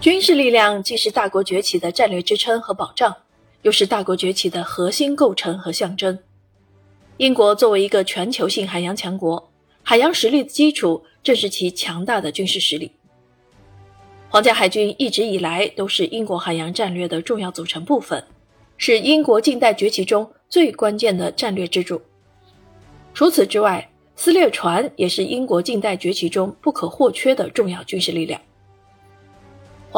军事力量既是大国崛起的战略支撑和保障，又是大国崛起的核心构成和象征。英国作为一个全球性海洋强国，海洋实力的基础正是其强大的军事实力。皇家海军一直以来都是英国海洋战略的重要组成部分，是英国近代崛起中最关键的战略支柱。除此之外，撕裂船也是英国近代崛起中不可或缺的重要军事力量。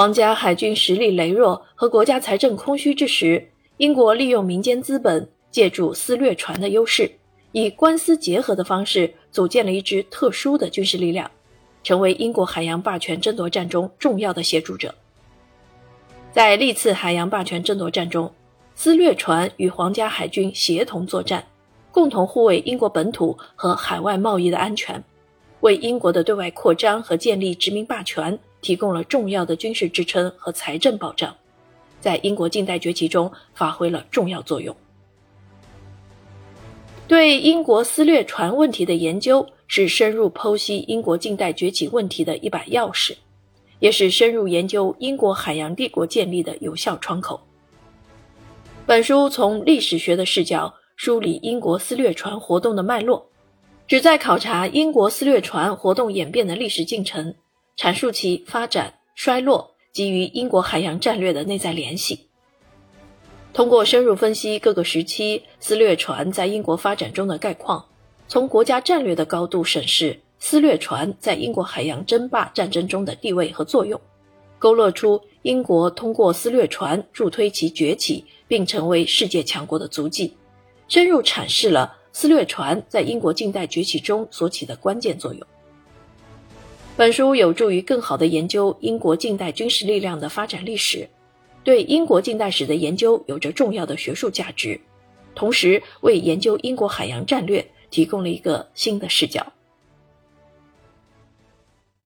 皇家海军实力羸弱和国家财政空虚之时，英国利用民间资本，借助撕掠船的优势，以官司结合的方式组建了一支特殊的军事力量，成为英国海洋霸权争夺战中重要的协助者。在历次海洋霸权争夺战中，撕掠船与皇家海军协同作战，共同护卫英国本土和海外贸易的安全，为英国的对外扩张和建立殖民霸权。提供了重要的军事支撑和财政保障，在英国近代崛起中发挥了重要作用。对英国撕掠船问题的研究是深入剖析英国近代崛起问题的一把钥匙，也是深入研究英国海洋帝国建立的有效窗口。本书从历史学的视角梳理英国撕掠船活动的脉络，旨在考察英国撕掠船活动演变的历史进程。阐述其发展、衰落及与英国海洋战略的内在联系。通过深入分析各个时期撕掠船在英国发展中的概况，从国家战略的高度审视撕掠船在英国海洋争霸战争中的地位和作用，勾勒出英国通过撕掠船助推其崛起并成为世界强国的足迹，深入阐释了撕掠船在英国近代崛起中所起的关键作用。本书有助于更好地研究英国近代军事力量的发展历史，对英国近代史的研究有着重要的学术价值，同时为研究英国海洋战略提供了一个新的视角。